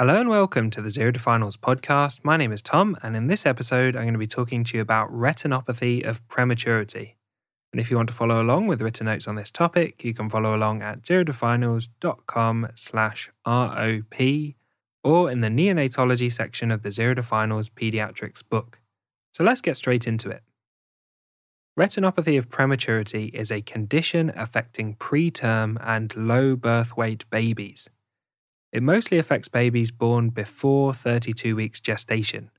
Hello and welcome to the Zero to Finals podcast. My name is Tom, and in this episode, I'm going to be talking to you about retinopathy of prematurity. And if you want to follow along with written notes on this topic, you can follow along at zerotofinals.com slash ROP or in the neonatology section of the Zero to Finals pediatrics book. So let's get straight into it. Retinopathy of prematurity is a condition affecting preterm and low birth weight babies. It mostly affects babies born before 32 weeks gestation.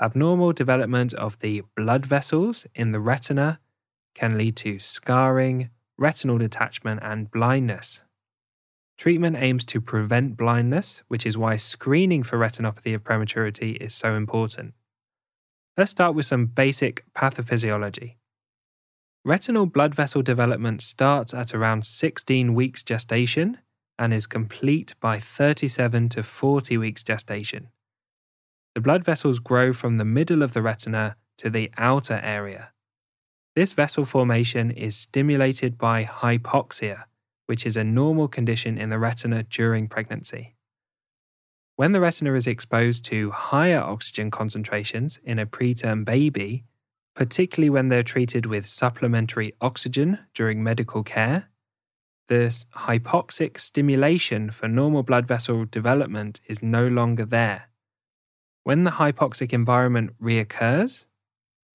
Abnormal development of the blood vessels in the retina can lead to scarring, retinal detachment, and blindness. Treatment aims to prevent blindness, which is why screening for retinopathy of prematurity is so important. Let's start with some basic pathophysiology. Retinal blood vessel development starts at around 16 weeks gestation and is complete by 37 to 40 weeks gestation. The blood vessels grow from the middle of the retina to the outer area. This vessel formation is stimulated by hypoxia, which is a normal condition in the retina during pregnancy. When the retina is exposed to higher oxygen concentrations in a preterm baby, particularly when they're treated with supplementary oxygen during medical care, the hypoxic stimulation for normal blood vessel development is no longer there. When the hypoxic environment reoccurs,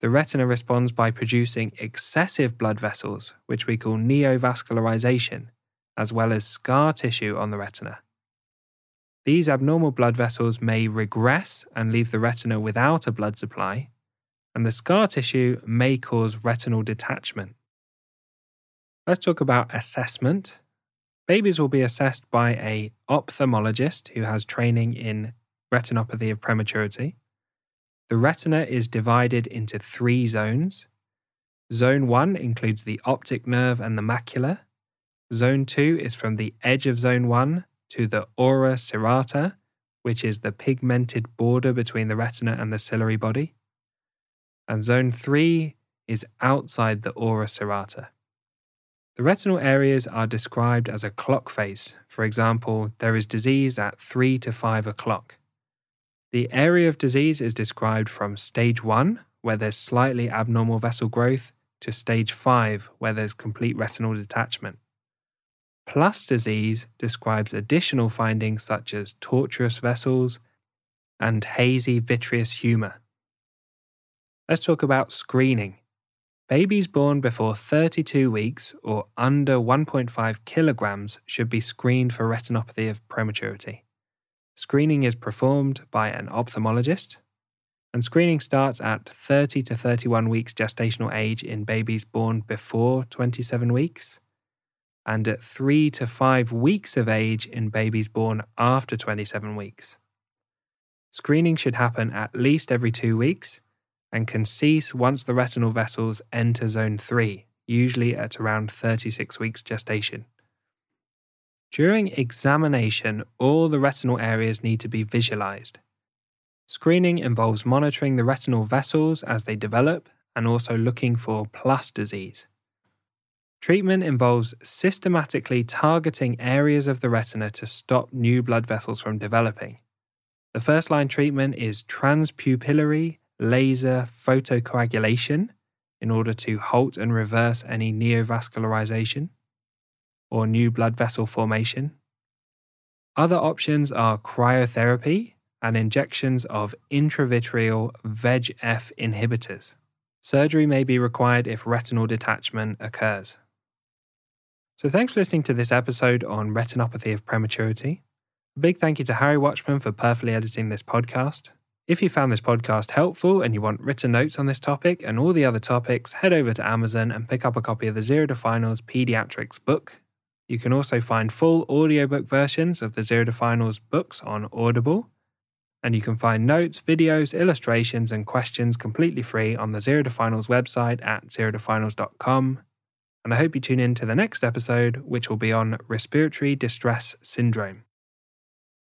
the retina responds by producing excessive blood vessels, which we call neovascularization, as well as scar tissue on the retina. These abnormal blood vessels may regress and leave the retina without a blood supply, and the scar tissue may cause retinal detachment. Let's talk about assessment. Babies will be assessed by a ophthalmologist who has training in retinopathy of prematurity. The retina is divided into three zones. Zone 1 includes the optic nerve and the macula. Zone 2 is from the edge of Zone 1 to the ora serrata, which is the pigmented border between the retina and the ciliary body. And Zone 3 is outside the ora serrata. The retinal areas are described as a clock face. For example, there is disease at 3 to 5 o'clock. The area of disease is described from stage 1, where there's slightly abnormal vessel growth, to stage 5, where there's complete retinal detachment. Plus disease describes additional findings such as tortuous vessels and hazy vitreous humor. Let's talk about screening. Babies born before 32 weeks or under 1.5 kilograms should be screened for retinopathy of prematurity. Screening is performed by an ophthalmologist, and screening starts at 30 to 31 weeks gestational age in babies born before 27 weeks, and at 3 to 5 weeks of age in babies born after 27 weeks. Screening should happen at least every two weeks and can cease once the retinal vessels enter zone 3, usually at around 36 weeks gestation. During examination, all the retinal areas need to be visualized. Screening involves monitoring the retinal vessels as they develop and also looking for plus disease. Treatment involves systematically targeting areas of the retina to stop new blood vessels from developing. The first line treatment is transpupillary laser photocoagulation in order to halt and reverse any neovascularization or new blood vessel formation. Other options are cryotherapy and injections of intravitreal VEGF inhibitors. Surgery may be required if retinal detachment occurs. So, thanks for listening to this episode on retinopathy of prematurity. A big thank you to Harry Watchman for perfectly editing this podcast. If you found this podcast helpful and you want written notes on this topic and all the other topics, head over to Amazon and pick up a copy of the Zero to Finals Pediatrics book. You can also find full audiobook versions of the Zero to Finals books on Audible. And you can find notes, videos, illustrations, and questions completely free on the Zero to Finals website at zerotofinals.com. And I hope you tune in to the next episode, which will be on respiratory distress syndrome.